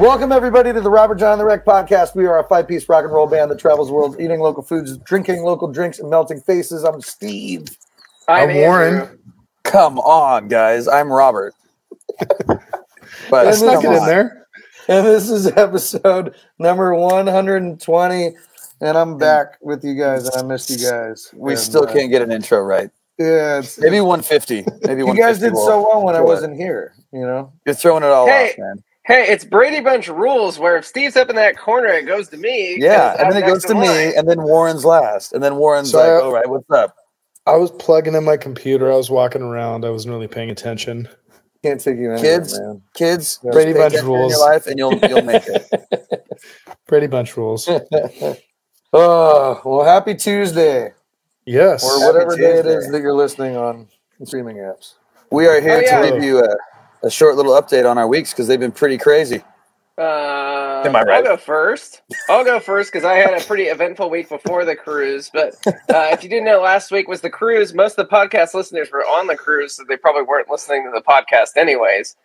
Welcome everybody to the Robert Jon the Wreck podcast. We are a five-piece rock and roll band that travels the world, eating local foods, drinking local drinks, and melting faces. I'm Steve. I'm, I'm Warren. Come on, guys. I'm Robert. but I snuck it come in there. And this is episode number 120. And I'm back with you guys, and I missed you guys. We And, still uh, can't get an intro right. Yeah, it's, Maybe 150. Maybe you guys did so well when I wasn't here. You know, You're throwing it all Hey. off, man. Hey, it's Brady Bunch rules where if Steve's up in that corner, it goes to me. Yeah, and then it goes to me, line. and then Warren's last, and then Warren's So like, I- "All right, what's up?" I was plugging in my computer. I was walking around. I wasn't really paying attention. can't take you anywhere, Kids. man. Kids, Yeah. Brady Bunch attention rules. your life, and you'll you'll make it. Brady Bunch rules. oh well, happy Tuesday Yes. or whatever day it is that you're listening on streaming apps. We are oh, here Oh, yeah. to give you a, a short little update on our weeks because they've been pretty crazy. Uh, Am I right? I'll go first. I'll go first because I had a pretty eventful week before the cruise. But uh, if you didn't know, last week was the cruise. Most of the podcast listeners were on the cruise, so they probably weren't listening to the podcast anyways.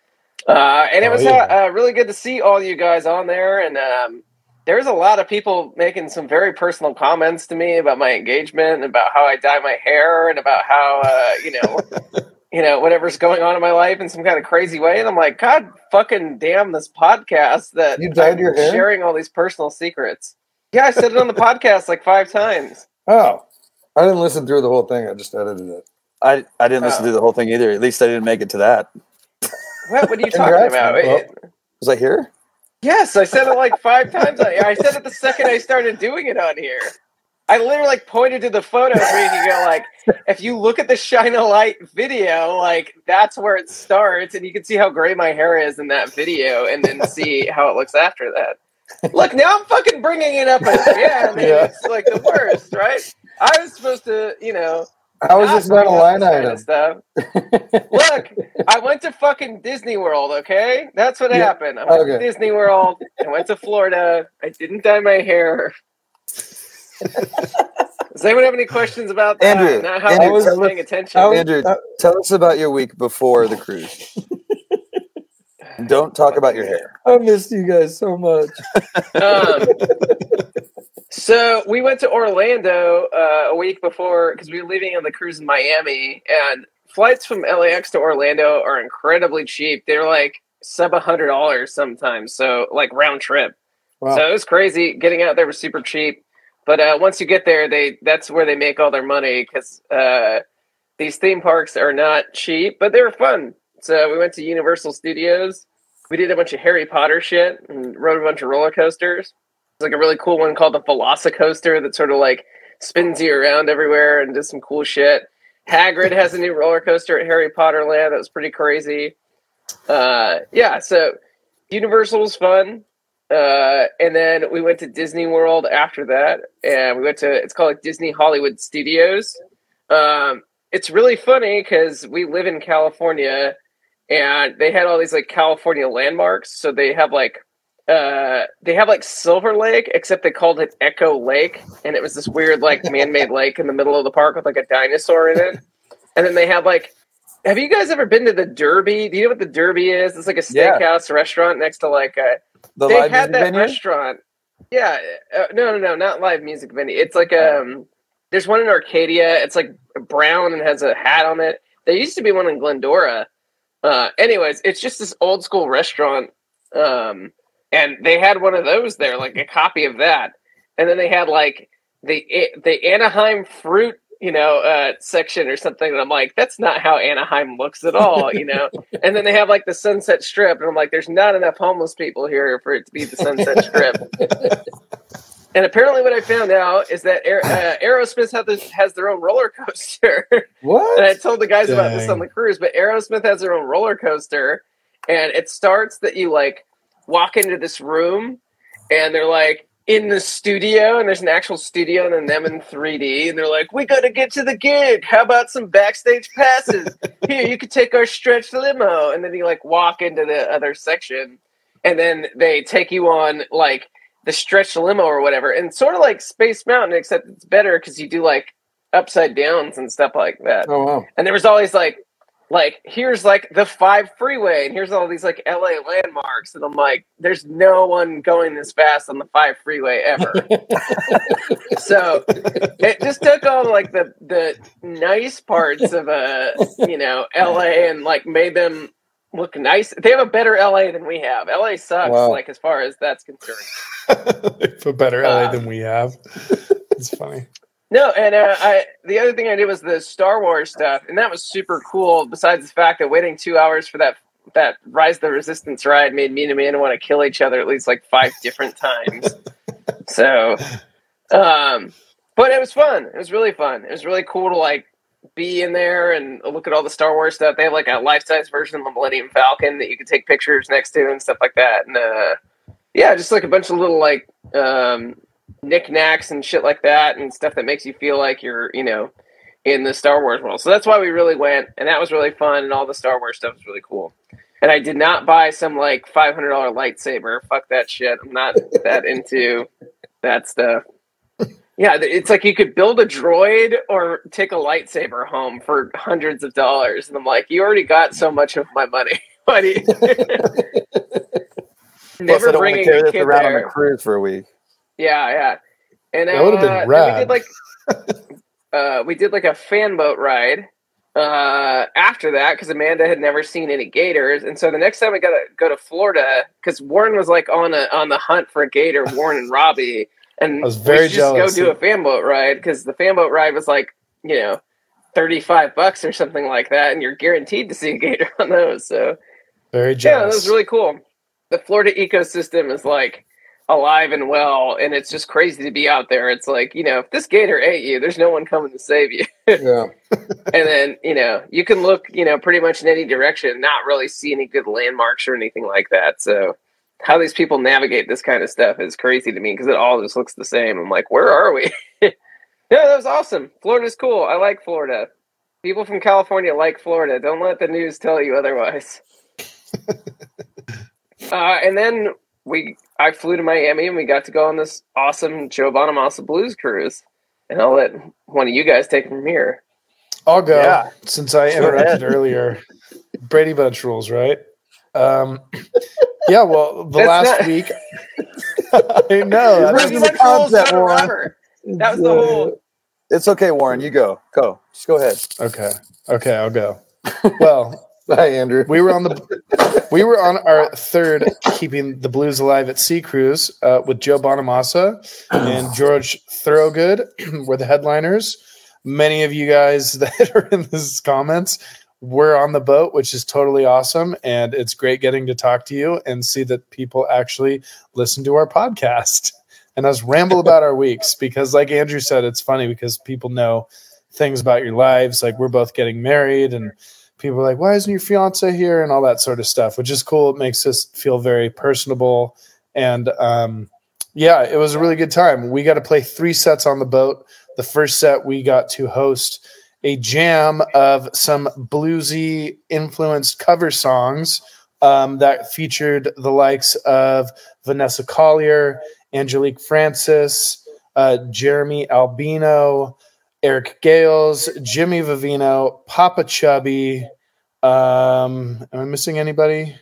Uh, and it Oh, was yeah. uh, uh, really good to see all you guys on there. And um, there's a lot of people making some very personal comments to me about my engagement, about how I dye my hair, and about how uh, you know. You know, whatever's going on in my life in some kind of crazy way. And I'm like, God fucking damn this podcast that You dyed I'm your hair? sharing all these personal secrets. Yeah, I said it on the podcast like five times. Oh, I didn't listen through the whole thing. I just edited it. I I didn't listen Oh. to the whole thing either. At least I didn't make it to that. What, what are you talking Congrats, about? man. It- Was I here? yes, I said it like five times. I, I said it the second I started doing it on here. I literally like pointed to the photo you can go like, if you look at the shine a light video, like that's where it starts, and you can see how gray my hair is in that video, and then see how it looks after that. Look, now I'm fucking bringing it up again. and Yeah. It's like the worst, right? I was supposed to, you know, How is this not a line this kind of item? Stuff. Look, I went to fucking Disney World, okay? That's what Yeah, happened. I went okay. to Disney World. I went to Florida. I didn't dye my hair. Does anyone have any questions about that? Andrew, Not how Andrew, I was paying us- attention. I was- Andrew, uh, tell us about your week before the cruise. Don't talk about your hair. I missed you guys so much. um, so we went to Orlando uh, a week before because we were leaving on the cruise in Miami, and flights from LAX to Orlando are incredibly cheap. They're like sub a hundred dollars sometimes, so like round trip. Wow. So it was crazy. Getting out there was super cheap, but uh, once you get there, they that's where they make all their money because uh, these theme parks are not cheap, but they were fun. So we went to Universal Studios. We did a bunch of Harry Potter shit and rode a bunch of roller coasters. There's like a really cool one called the Velocicoaster that sort of like spins you around everywhere and does some cool shit. Hagrid has a new roller coaster at Harry Potter Land that was pretty crazy. Uh, yeah, so Universal was fun. Uh, and then we went to Disney World after that, and we went to it's called like Disney Hollywood Studios. Um, it's really funny because we live in California, and they had all these like California landmarks. So they have like uh, they have like Silver Lake, except they called it Echo Lake, and it was this weird like man-made lake in the middle of the park with like a dinosaur in it. And then they had like, have you guys ever been to the Derby? Do you know what the Derby is? It's like a Yeah. steakhouse restaurant next to like a The they live had music that venue? restaurant. Yeah, uh, no, no, no, not live music venue. It's like um, there's one in Arcadia. It's like brown and has a hat on it. There used to be one in Glendora. Uh, anyways, it's just this old school restaurant, um, and they had one of those there, like a copy of that. And then they had like the the Anaheim fruit, you know, uh, section or something. And I'm like, that's not how Anaheim looks at all, you know. and then they have like the Sunset Strip, and I'm like, there's not enough homeless people here for it to be the Sunset Strip. and apparently, what I found out is that Aer- uh, Aerosmith has, this, has their own roller coaster. What? And I told the guys about this on the cruise, but Aerosmith has their own roller coaster, and it starts that you like walk into this room, and they're like in the studio, and there's an actual studio, and then them in 3D, and they're like, "We got to get to the gig. How about some backstage passes? Here, you could take our stretch limo." And then you like walk into the other section, and then they take you on like the stretch limo or whatever, and sort of like Space Mountain, except it's better because you do like upside downs and stuff like that. Oh wow. And there was always like like here's like the five freeway and here's all these like LA landmarks and I'm like there's no one going this fast on the five freeway ever. so it just took all like the the nice parts of uh you know LA and like made them look nice. They have a better LA than we have. LA sucks Wow. like as far as that's concerned. For better LA Uh, than we have. It's funny. No, and uh, I the other thing I did was the Star Wars stuff, and that was super cool. Besides the fact that waiting two hours for that that Rise of the Resistance ride made me and Amanda want to kill each other at least like five different times. so, um, but it was fun. It was really fun. It was really cool to like be in there and look at all the Star Wars stuff. They have like a life size version of the Millennium Falcon that you can take pictures next to and stuff like that. And uh, yeah, just like a bunch of little like um, knickknacks and shit like that and stuff that makes you feel like you're, you know, in the Star Wars world. So that's why we really went, and that was really fun, and all the Star Wars stuff was really cool. And I did not buy some like five hundred dollar lightsaber. Fuck that shit. I'm not that into that stuff. Yeah, it's like you could build a droid or take a lightsaber home for hundreds of dollars, and I'm like, you already got so much of my money. Why do you? Plus, I Never don't want to carry a this kid around on a cruise for a week. Yeah, yeah. And That would've been uh, then rad. we did like uh, we did like a fan boat ride uh, after that because Amanda had never seen any gators, and so the next time we got to go to Florida because Warren was like on a on the hunt for a gator. Warren and Robbie, and I was very we just jealous. go do a fan boat ride because the fan boat ride was like you know thirty five bucks or something like that, and you're guaranteed to see a gator on those. So Very yeah, that was really cool. The Florida ecosystem is like alive and well, and it's just crazy to be out there. It's like, you know, if this gator ate you, there's no one coming to save you. Yeah. and then, you know, you can look, you know, pretty much in any direction, and not really see any good landmarks or anything like that. So, how these people navigate this kind of stuff is crazy to me because it all just looks the same. I'm like, where are we? no, that was awesome. Florida's cool. I like Florida. People from California like Florida. Don't let the news tell you otherwise. uh, and then we, I flew to Miami and we got to go on this awesome Joe Bonamassa blues cruise. And I'll let one of you guys take it from here. I'll go Yeah. since I interrupted earlier. Brady Bunch rules, right? Um, yeah. Well, the That's last not- week. I know. You're that's- losing the concept, Warren. That was the whole. It's okay, Warren. You go. Go. Just go ahead. Okay. Okay. I'll go. Well, Hi, Andrew. we were on the we were on our third keeping the blues alive at sea cruise uh, with joe bonamassa and george thorogood were the headliners. Many of you guys that are in this comments were on the boat which is totally awesome and it's great getting to talk to you and see that people actually listen to our podcast and us ramble about our weeks. Because like andrew said it's funny because people know things about your lives. Like we're both getting married and people are like, why isn't your fiance here? And all that sort of stuff, which is cool. It makes us feel very personable. And um, yeah, it was a really good time. We got to play three sets on the boat. The first set, we got to host a jam of some bluesy influenced cover songs um, that featured the likes of Vanessa Collier, Angelique Francis, uh, Jeremy Albino, Eric Gales, Jimmy Vivino, Popa Chubby. Um, am I missing anybody?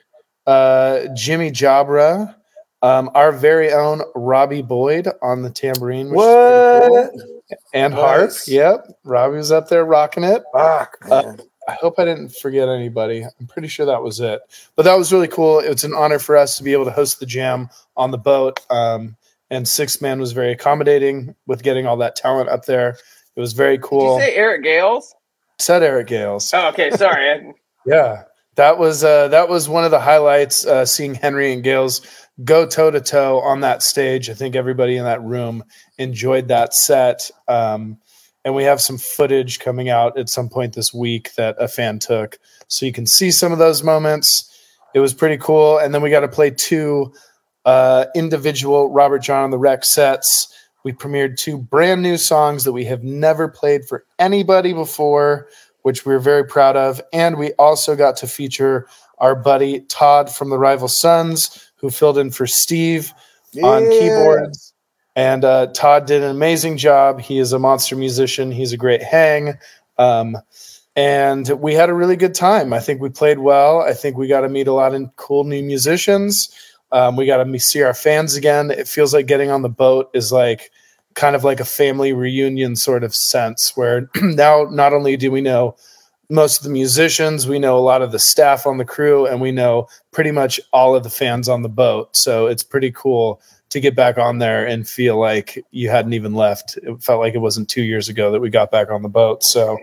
Uh, Jimmy Jabra, um, our very own Robbie Boyd on the tambourine, What? cool. and harp. Yep, Robbie was up there rocking it. Fuck, man. I hope I didn't forget anybody. I'm pretty sure that was it. But that was really cool. It's an honor for us to be able to host the jam on the boat. Um, and Sixthman was very accommodating with getting all that talent up there. It was very cool. Did you say Eric Gales? Said Eric Gales. Oh, okay. Sorry. Yeah, that was uh, that was one of the highlights. Uh, seeing Henry and Gales go toe to toe on that stage. I think everybody in that room enjoyed that set. Um, and we have some footage coming out at some point this week that a fan took, so you can see some of those moments. It was pretty cool. And then we got to play two uh, individual Robert Jon on the Wreck sets. We premiered two brand new songs that we have never played for anybody before which we are very proud of. And we also got to feature our buddy Todd from the Rival Sons, who filled in for Steve on keyboards. And uh, Todd did an amazing job. He is a monster musician. He's a great hang. Um, and we had a really good time. I think we played well. I think we got to meet a lot of cool new musicians. Um, we got to see our fans again. It feels like getting on the boat is like kind of like a family reunion sort of sense where now not only do we know most of the musicians, we know a lot of the staff on the crew, and we know pretty much all of the fans on the boat. So it's pretty cool to get back on there and feel like you hadn't even left. It felt like it wasn't two years ago that we got back on the boat. So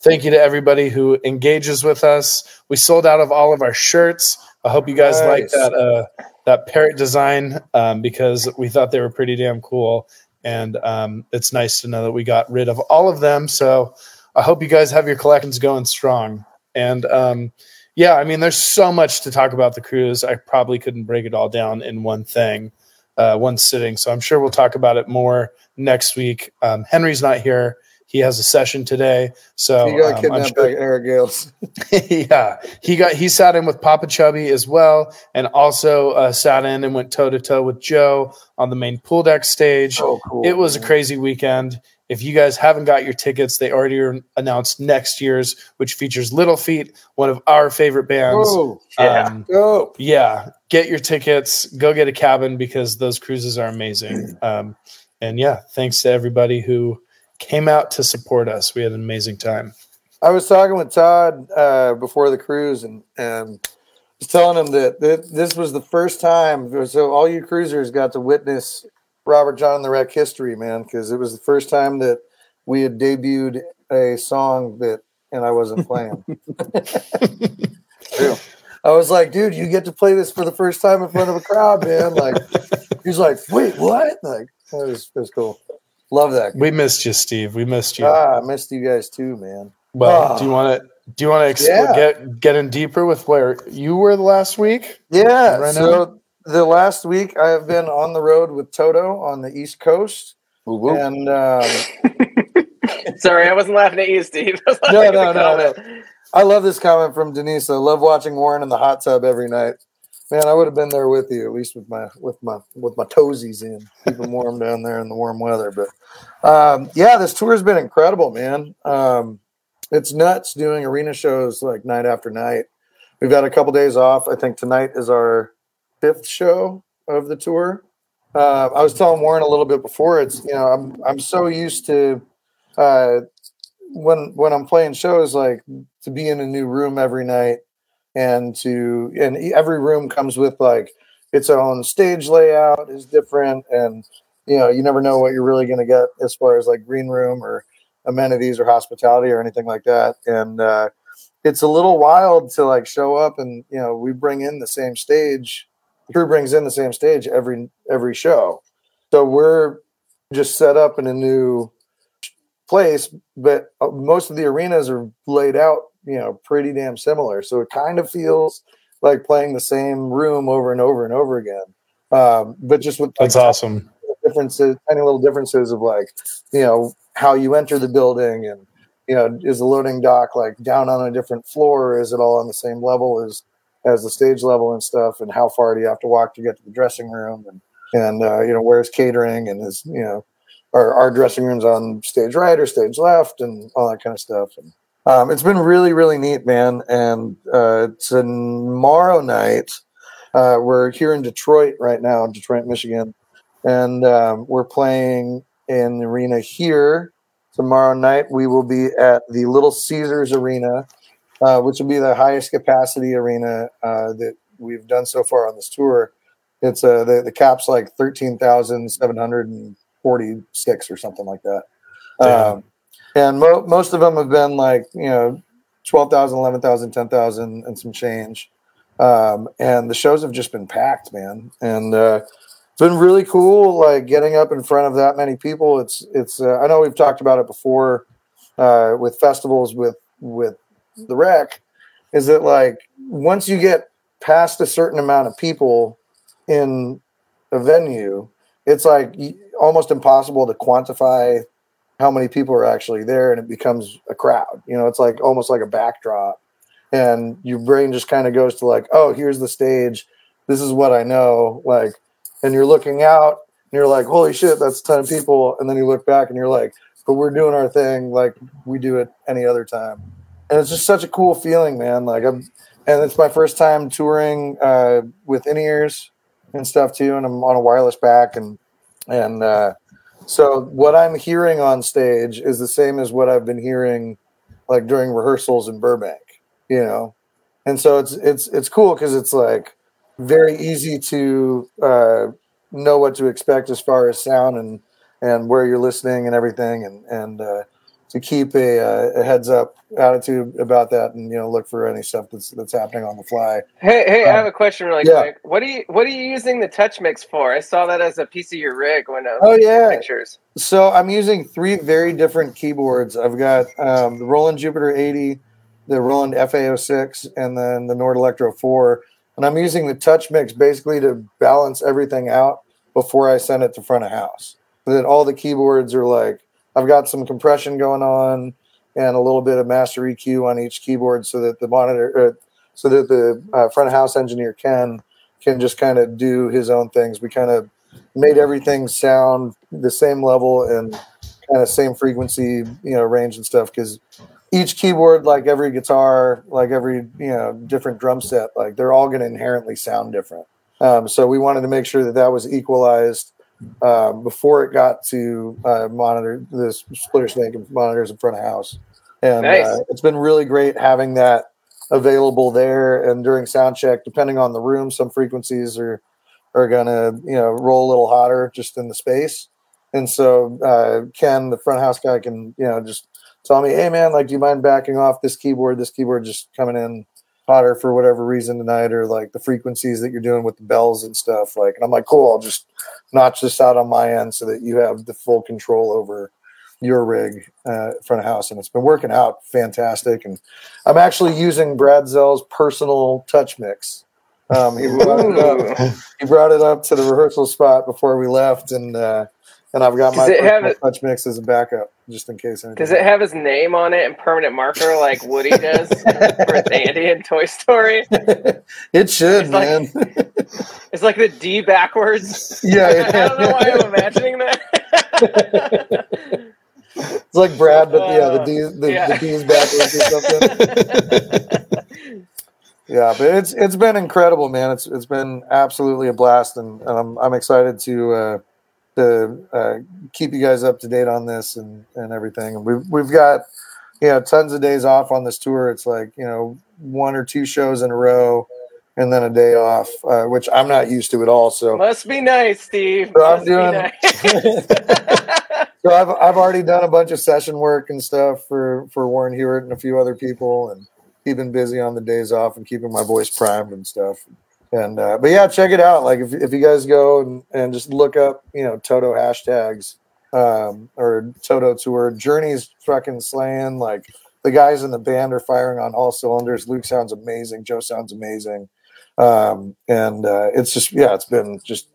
thank you to everybody who engages with us. We sold out of all of our shirts. I hope you guys Nice. like that uh, that parrot design um, because we thought they were pretty damn cool, and um, it's nice to know that we got rid of all of them. So I hope you guys have your collections going strong. And um, yeah, I mean, there's so much to talk about the cruise. I probably couldn't break it all down in one thing, uh, one sitting. So I'm sure we'll talk about it more next week. Um, Henry's not here. He has a session today. So He got um, kidnapped sure- by Eric Gales. yeah, he got he sat in with Popa Chubby as well, and also uh, sat in and went toe to toe with Joe on the main pool deck stage. Oh, cool. It was a crazy weekend. If you guys haven't got your tickets, they already are announced next year's, which features Little Feat, one of our favorite bands. Whoa. Yeah. Um, Go. yeah, get your tickets. Go get a cabin because those cruises are amazing. Um, and yeah, thanks to everybody who came out to support us. We had an amazing time. I was talking with Todd uh, before the cruise and and was telling him that, that this was the first time. So all you cruisers got to witness Robert Jon and the Wreck history, man, because it was the first time that we had debuted a song that, and I wasn't playing. True. I was like, dude, you get to play this for the first time in front of a crowd, man. Like, he's like, wait, what? Like, that was, that was cool. Love that. We missed you, Steve. We missed you. Ah, I missed you guys too, man. Well, Oh. do you want to do you want to Yeah. get get in deeper with where you were the last week? Yeah. Right so the last week I have been on the road with Toto on the East Coast, Woo woo. and um, Sorry, I wasn't laughing at you, Steve. I was No, no, no. I love this comment from Denise. I love watching Warren in the hot tub every night. Man, I would have been there with you at least with my with my with my toesies in, keeping warm down there in the warm weather. But um, yeah, this tour has been incredible, man. Um, it's nuts doing arena shows like night after night. We've had a couple days off. I think tonight is our fifth show of the tour. Uh, I was telling Warren a little bit before. It's you know I'm I'm so used to uh, when when I'm playing shows like to be in a new room every night and to and every room comes with like its own stage layout is different and you know you never know what you're really going to get as far as like green room or amenities or hospitality or anything like that and uh, it's a little wild to like show up and you know we bring in the same stage crew brings in the same stage every every show. So we're just set up in a new place but uh, most of the arenas are laid out you know pretty damn similar. So it kind of feels like playing the same room over and over and over again. Um, but just with like, That's awesome. differences tiny little differences of like you know how you enter the building and you know is the loading dock like down on a different floor? Is it all on the same level as as the stage level and stuff? And how far do you have to walk to get to the dressing room? And and uh, you know where's catering? And is you know our, our dressing rooms on stage right or stage left and all that kind of stuff. And um, it's been really really neat man. And uh, tomorrow night uh, we're here in detroit right now detroit michigan. And um, we're playing in the arena here. Tomorrow night we will be at the little caesars arena uh, which will be the highest capacity arena uh, that we've done so far on this tour. It's uh, the, the cap's like 13746 or something like that. Um, and mo- most of them have been like you know 12000 11000 10000 and some change. Um, and the shows have just been packed man. And uh, it's been really cool like getting up in front of that many people. It's it's uh, i know we've talked about it before uh, with festivals with with the rec is that like once you get past a certain amount of people in a venue it's like almost impossible to quantify how many people are actually there and it becomes a crowd. You know it's like almost like a backdrop. And your brain just kind of goes to like oh here's the stage. This is what i know. Like and you're looking out and you're like holy shit that's a ton of people. And then you look back and you're like but we're doing our thing like we do it any other time. And it's just such a cool feeling, man. Like I'm, and it's my first time touring uh, with in ears and stuff too, and I'm on a wireless back, and and uh, so what I'm hearing on stage is the same as what I've been hearing like during rehearsals in Burbank, you know, and so it's it's it's cool because it's like very easy to uh, know what to expect as far as sound and and where you're listening and everything, and and uh, to keep a, uh, a heads up attitude about that, and you know look for any stuff that's that's happening on the fly. Hey, hey, I Um, have a question really yeah. quick. What are you what are you using the touch mix for? I saw that as a piece of your rig when I was Oh, yeah. pictures. So I'm using three very different keyboards. I've got um, the Roland Jupiter 80, the Roland FA06, and then the Nord Electro 4. And I'm using the touch mix basically to balance everything out before I send it to front of house. So that all the keyboards are like, I've got some compression going on and a little bit of master EQ on each keyboard so that the monitor, uh, so that the uh, front house engineer can can just kind of do his own things. We kind of made everything sound the same level and kind of same frequency, you know, range and stuff. Because each keyboard, like every guitar, like every you know different drum set, like they're all going to inherently sound different. Um, so we wanted to make sure that that was equalized um, before it got to uh, monitor the splitter snake monitors in front of house. And Nice. uh, it's been really great having that available there. And during sound check, depending on the room, some frequencies are are gonna you know roll a little hotter just in the space. And so uh, Ken, the front house guy, can you know just tell me, hey man, like, do you mind backing off this keyboard? This keyboard just coming in hotter for whatever reason tonight, or like the frequencies that you're doing with the bells and stuff. Like, and I'm like, cool, I'll just notch this out on my end so that you have the full control over your rig uh, front of house, and it's been working out fantastic. And I'm actually using Brad Zell's personal touch mix. Um, he brought it up. He brought it up to the rehearsal spot before we left, and uh, and I've got my Does it have touch mix as a backup just in case. anything Does it have his name on it and permanent marker like Woody does for Andy in Toy Story? it should, It's man. like- It's like the D backwards. yeah, I don't know why I'm imagining that. it's like Brad, but yeah, the Uh, D, the, yeah. the D's backwards or something. yeah, but it's it's been incredible, man. It's it's been absolutely a blast, and, and I'm I'm excited to uh, to uh, keep you guys up to date on this and and everything. And we've we've got you know tons of days off on this tour. It's like you know one or two shows in a row, and then a day off, uh, which I'm not used to at all. So Must be nice, Steve. So I'm doing. Nice. so I've I've already done a bunch of session work and stuff for for Warren Hewitt and a few other people, and keeping busy on the days off and keeping my voice primed and stuff. And uh, but yeah, check it out. Like if if you guys go and, and just look up, you know, Toto hashtags um, or Toto tour, Journey's fucking slaying. Like the guys in the band are firing on all cylinders. Luke sounds amazing. Joe sounds amazing. Um, and uh, it's just yeah, it's been just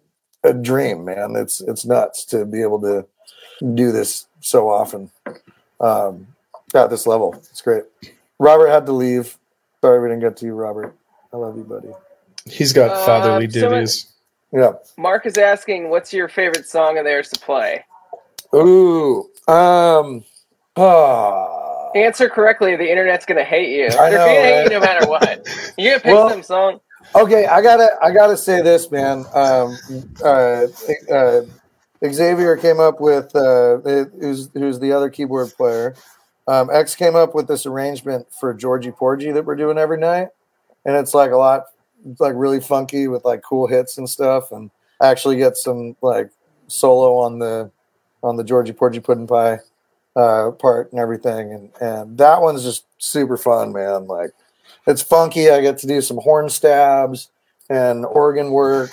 a dream, man. It's it's nuts to be able to do this so often um, at this level. It's great. Robert had to leave. Sorry we didn't get to you, Robert. I love you, buddy. He's got Uh, fatherly someone- duties. Yeah. Mark is asking, "What's your favorite song of theirs to play?" Ooh. Um. Ah. Answer correctly. The internet's gonna hate you. I They're know, gonna hate you no matter what. You gonna pick Well- some song. Okay, I gotta I gotta say this, man. Um, uh, uh, Xavier came up with uh, who's who's the other keyboard player. Um, X came up with this arrangement for Georgy Porgy that we're doing every night, and it's like a lot, it's like really funky with like cool hits and stuff, and I actually get some like solo on the on the Georgie Porgy Pudding Pie uh, part and everything, and and that one's just super fun, man. Like it's funky. I get to do some horn stabs and organ work,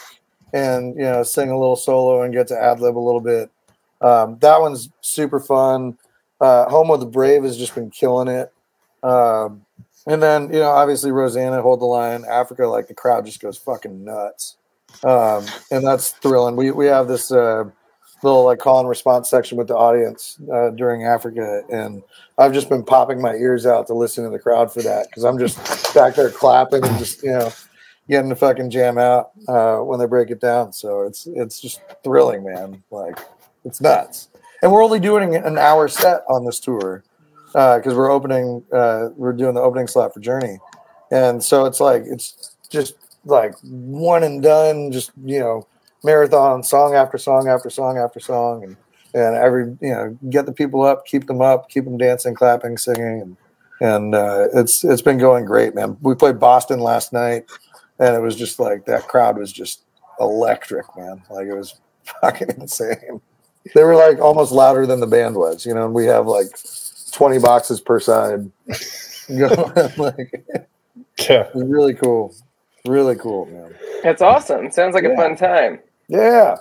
and you know, sing a little solo and get to ad lib a little bit. Um, that one's super fun. Uh, Home of the Brave has just been killing it. Um, and then you know, obviously Rosanna, Hold the Line, Africa, like the crowd just goes fucking nuts, um, and that's thrilling. We we have this uh, little like call and response section with the audience uh, during Africa, and I've just been popping my ears out to listen to the crowd for that because I'm just back there clapping and just you know getting the fucking jam out uh, when they break it down. So it's it's just thrilling, man. Like it's nuts. And we're only doing an hour set on this tour. Because we're opening, uh, we're doing the opening slot for Journey, and so it's like it's just like one and done, just you know, marathon song after song after song after song, and and every you know, get the people up, keep them up, keep them dancing, clapping, singing, and and uh, it's it's been going great, man. We played Boston last night, and it was just like that crowd was just electric, man. Like it was fucking insane. They were like almost louder than the band was, you know. And we have like twenty boxes per side. like Yeah. it really cool, really cool, man. That's awesome. Sounds like a fun time. Yeah.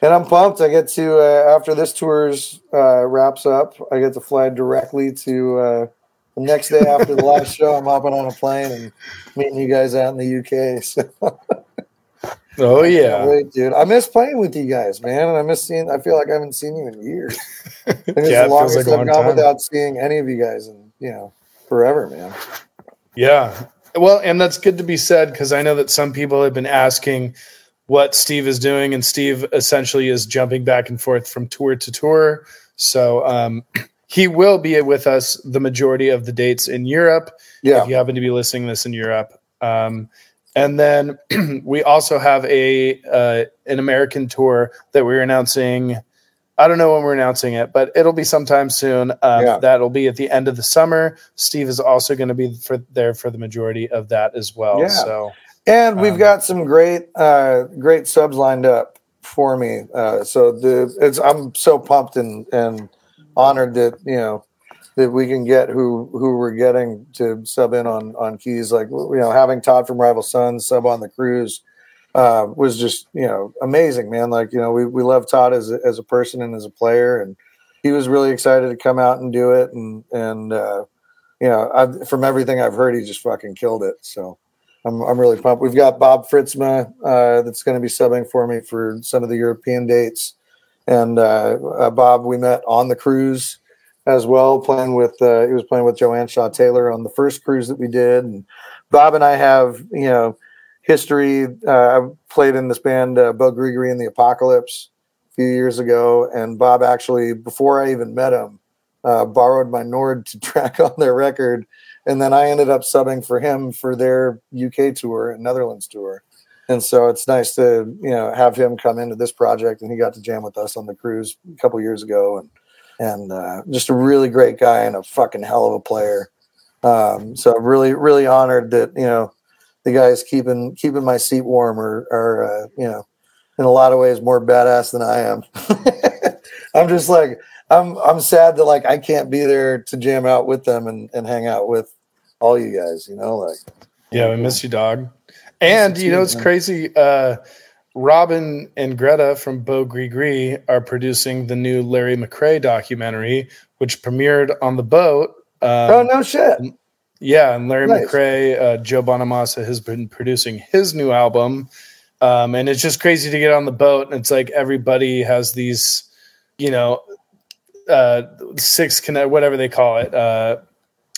And I'm pumped. I get to uh, after this tour's uh, wraps up, I get to fly directly to uh, the next day after the last show. I'm hopping on a plane and meeting you guys out in the UK. So Oh yeah. wait, dude. I miss playing with you guys, man. And I miss seeing. I feel like I haven't seen you in years. I think it's Yeah, it feels like a I've long gone time. without seeing any of you guys in you know forever, man. Yeah. Well, and that's good to be said because I know that some people have been asking what Steve is doing, and Steve essentially is jumping back and forth from tour to tour. So um, he will be with us the majority of the dates in Europe. Yeah, If you happen to be listening to this in Europe, um, and then we also have a uh, an American tour that we're announcing. I don't know when we're announcing it, but it'll be sometime soon. Um, Yeah. That'll be at the end of the summer. Steve is also going to be for there for the majority of that as well. Yeah. So And we've Um, got some great, uh, great subs lined up for me. Uh, so the it's I'm so pumped and and honored that you know that we can get who who we're getting to sub in on on keys. Like you know, having Todd from Rival Sons sub on the cruise uh, was just you know amazing, man. Like you know, we we love Todd as a, as a person and as a player, and he was really excited to come out and do it. And and uh, you know, I've, from everything I've heard, he just fucking killed it. So. I'm, I'm really pumped. We've got Bob Fridzema uh, that's going to be subbing for me for some of the European dates, and uh, uh, Bob we met on the cruise as well, playing with uh, he was playing with Joanne Shaw Taylor on the first cruise that we did, and Bob and I have you know history. Uh, I played in this band uh, Gregory and the Apocalypse a few years ago, and Bob actually before I even met him uh, borrowed my Nord to track on their record. And then I ended up subbing for him for their UK tour and Netherlands tour. And so it's nice to you know have him come into this project, and he got to jam with us on the cruise a couple years ago, and and uh, just a really great guy and a fucking hell of a player. Um, so I'm really really honored that you know the guys keeping keeping my seat warm are, are uh, you know in a lot of ways more badass than I am. I'm just like I'm I'm sad that like I can't be there to jam out with them and, and hang out with all you guys, you know, like yeah, we miss you, dog. And you know it's man. crazy. Uh, Robin and Greta from Bo Gree are producing the new Larry McCray documentary, which premiered on the boat. Um, Oh no shit. Yeah, and Larry Nice. McCray, uh, Joe Bonamassa has been producing his new album, um, and it's just crazy to get on the boat. And it's like everybody has these, you know, uh, six connect, whatever they call it. Uh,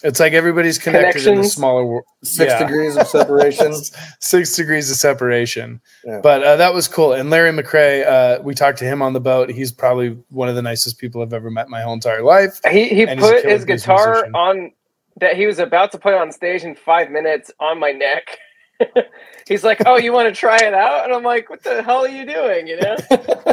it's like everybody's connected in a smaller world. Six Yeah. degrees of separation. Six degrees of separation. Yeah. But uh, that was cool. And Larry McCray, uh, we talked to him on the boat. He's probably one of the nicest people I've ever met my whole entire life. He he And put his guitar musician. on that he was about to play on stage in five minutes on my neck. He's like, "Oh, you want to try it out?" And I'm like, "What the hell are you doing?" You know?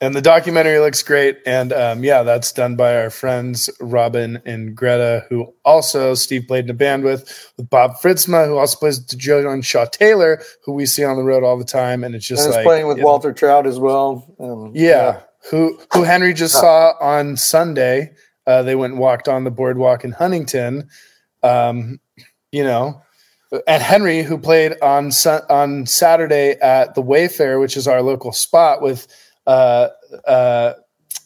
And the documentary looks great. And um, yeah, that's done by our friends Robin and Greta, who also Steve played in a band with, with Bob Fridzema, who also plays with Joanne Shaw Taylor, who we see on the road all the time. And it's and just it's like playing with you know, Walter Trout as well. Um, Yeah, who who Henry just saw on Sunday. Uh, they went and walked on the boardwalk in Huntington. Um, you know, and Henry, who played on on Saturday at the Wayfarer, which is our local spot, with uh, uh,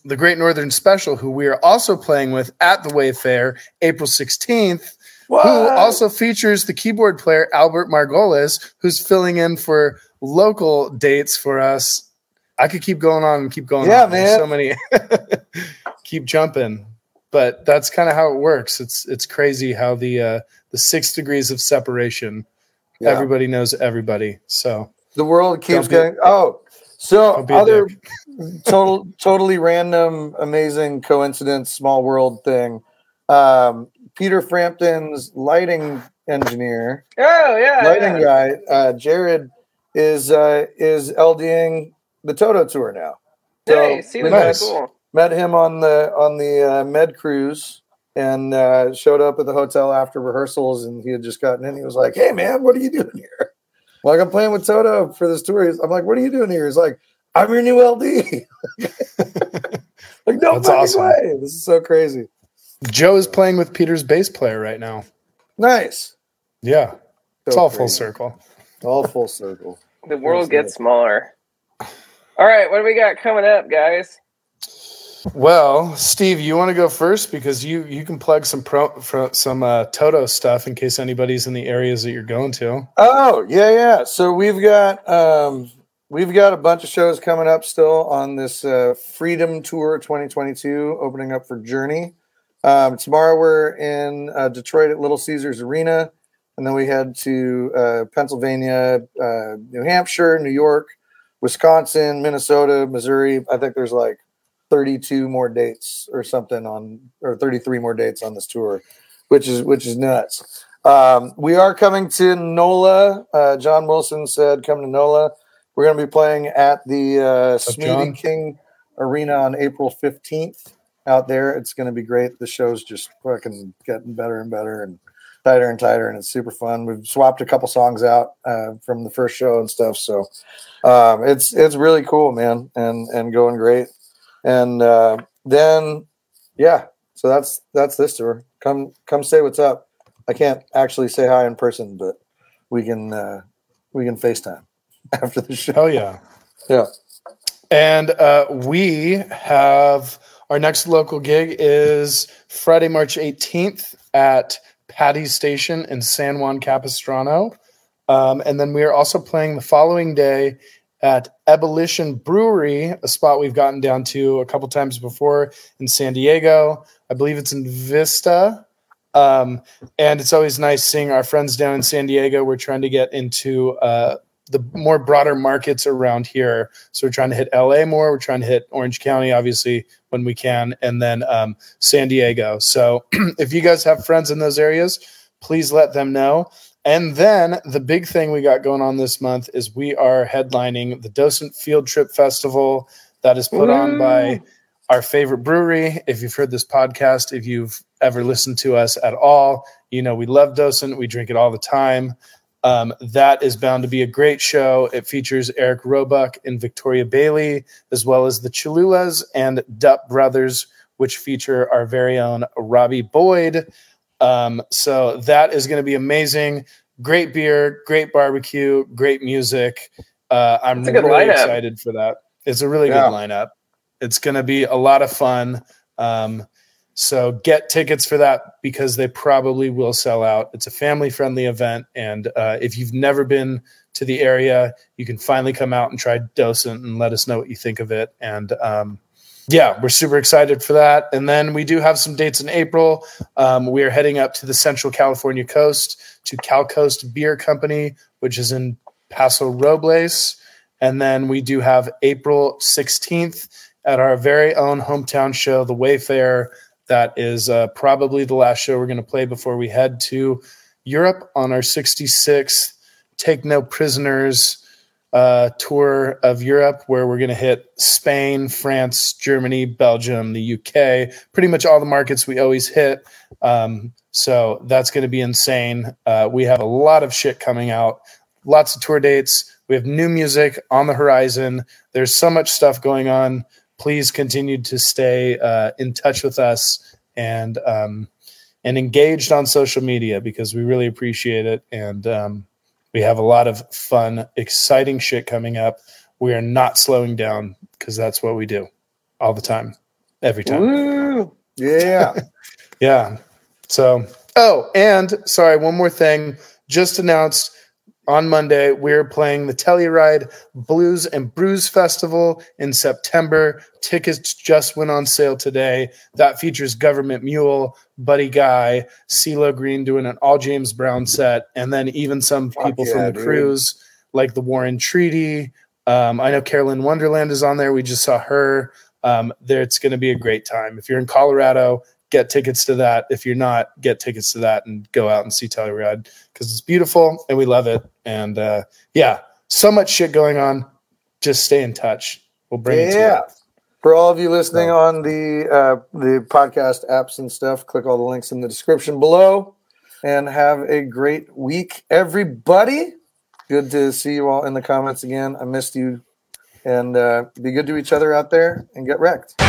the Great Northern Special, who we are also playing with at the Wayfarer, April sixteenth. Who also features the keyboard player Albert Margolis, who's filling in for local dates for us. I could keep going on and keep going Yeah, on. There's man. So many keep jumping. But that's kind of how it works. It's it's crazy how the uh the six degrees of separation. Yeah. Everybody knows everybody. So the world keeps be- getting. Oh, so don't be a other total, totally random, amazing coincidence, small world thing. Um, Peter Frampton's lighting engineer, Oh yeah, lighting yeah. guy, uh, Jared, is uh, is LDing the Toto tour now. So Nice. He met, Nice. cool. met him on the on the uh, Med cruise and uh, showed up at the hotel after rehearsals, and he had just gotten in. He was like, "Hey man, what are you doing here?" I'm like I'm playing with Toto for this tour. He's- I'm like, "What are you doing here?" He's like, "I'm your new LD." like, no That's fucking awesome. way! This is so crazy. Joe is playing with Peter's bass player right now. Nice. Yeah, it's So all full circle. All full circle. The world Absolutely. gets smaller. All right, what do we got coming up, guys? Well, Steve, you want to go first because you you can plug some pro some uh, Toto stuff in case anybody's in the areas that you're going to. Oh yeah, yeah. So we've got um, we've got a bunch of shows coming up still on this uh, Freedom Tour 2022, opening up for Journey. Um, tomorrow we're in uh, Detroit at Little Caesars Arena, and then we head to uh, Pennsylvania, uh, New Hampshire, New York, Wisconsin, Minnesota, Missouri. I think there's like 32 more dates or something on, or 33 more dates on this tour, which is which is nuts. Um, we are coming to NOLA. Uh, John Wilson said, "Come to NOLA." We're going to be playing at the uh, John? King Arena on April 15th. Out there, it's going to be great. The show's just fucking getting better and better and tighter and tighter, and it's super fun. We've swapped a couple songs out uh, from the first show and stuff, so um, it's it's really cool, man, and and going great. And uh, then, yeah, so that's that's this tour. Come come say what's up. I can't actually say hi in person, but we can uh, we can FaceTime after the show. Oh yeah, Yeah. And uh, we have our next local gig is Friday, March 18th at Patty's Station in San Juan Capistrano. Um, and then we are also playing the following day at Ebullition Brewery, a spot we've gotten down to a couple times before in San Diego. I believe it's in Vista. Um, and it's always nice seeing our friends down in San Diego. We're trying to get into uh, the more broader markets around here. So we're trying to hit LA more. We're trying to hit Orange County, obviously, when we can, and then um, San Diego. So if you guys have friends in those areas, please let them know. And then the big thing we got going on this month is we are headlining the Docent Field Trip Festival that is put on by our favorite brewery. If you've heard this podcast, if you've ever listened to us at all, you know we love Docent. We drink it all the time. Um, that is bound to be a great show. It features Eric Roebuck and Victoria Bailey, as well as the Cholulas and Dup Brothers, which feature our very own Robbie Boyd. Um, so that is going to be amazing. Great beer, great barbecue, great music. Uh, I'm It's a good really lineup. excited for that. It's a really Yeah. good lineup. It's going to be a lot of fun. Um, so get tickets for that because they probably will sell out. It's a family friendly event. And uh, if you've never been to the area, you can finally come out and try Docent and let us know what you think of it. And um, yeah, we're super excited for that. And then we do have some dates in April. Um, we are heading up to the Central California coast to Cal Coast Beer Company, which is in Paso Robles. And then we do have April 16th at our very own hometown show, The Wayfarer. That is uh, probably the last show we're going to play before we head to Europe on our 66th Take No Prisoners uh, tour of Europe, where we're going to hit Spain, France, Germany, Belgium, the UK, pretty much all the markets we always hit. Um, so that's going to be insane. Uh, we have a lot of shit coming out, lots of tour dates. We have new music on the horizon. There's so much stuff going on. Please continue to stay uh, in touch with us and um, and engaged on social media because we really appreciate it. And um, we have a lot of fun, exciting shit coming up. We are not slowing down because that's what we do all the time, every time. Woo! Yeah. Yeah. So, oh, and sorry, one more thing. Just announced on Monday, we're playing the Telluride Blues and Brews Festival in September. Tickets just went on sale today. That features Government Mule, Buddy Guy, CeeLo Green doing an all James Brown set, and then even some people yeah, from the dude. cruise, like the Warren Treaty. Um, I know Carolyn Wonderland is on there. We just saw her. Um, there, it's going to be a great time. If you're in Colorado, get tickets to that. If you're not, get tickets to that and go out and see Telluride because it's beautiful and we love it. And uh, yeah, so much shit going on. Just stay in touch. We'll bring it to you. Yeah. For all of you listening on the uh, the podcast apps and stuff, click all the links in the description below, and have a great week, everybody. Good to see you all in the comments again. I missed you, and uh, be good to each other out there and get wrecked.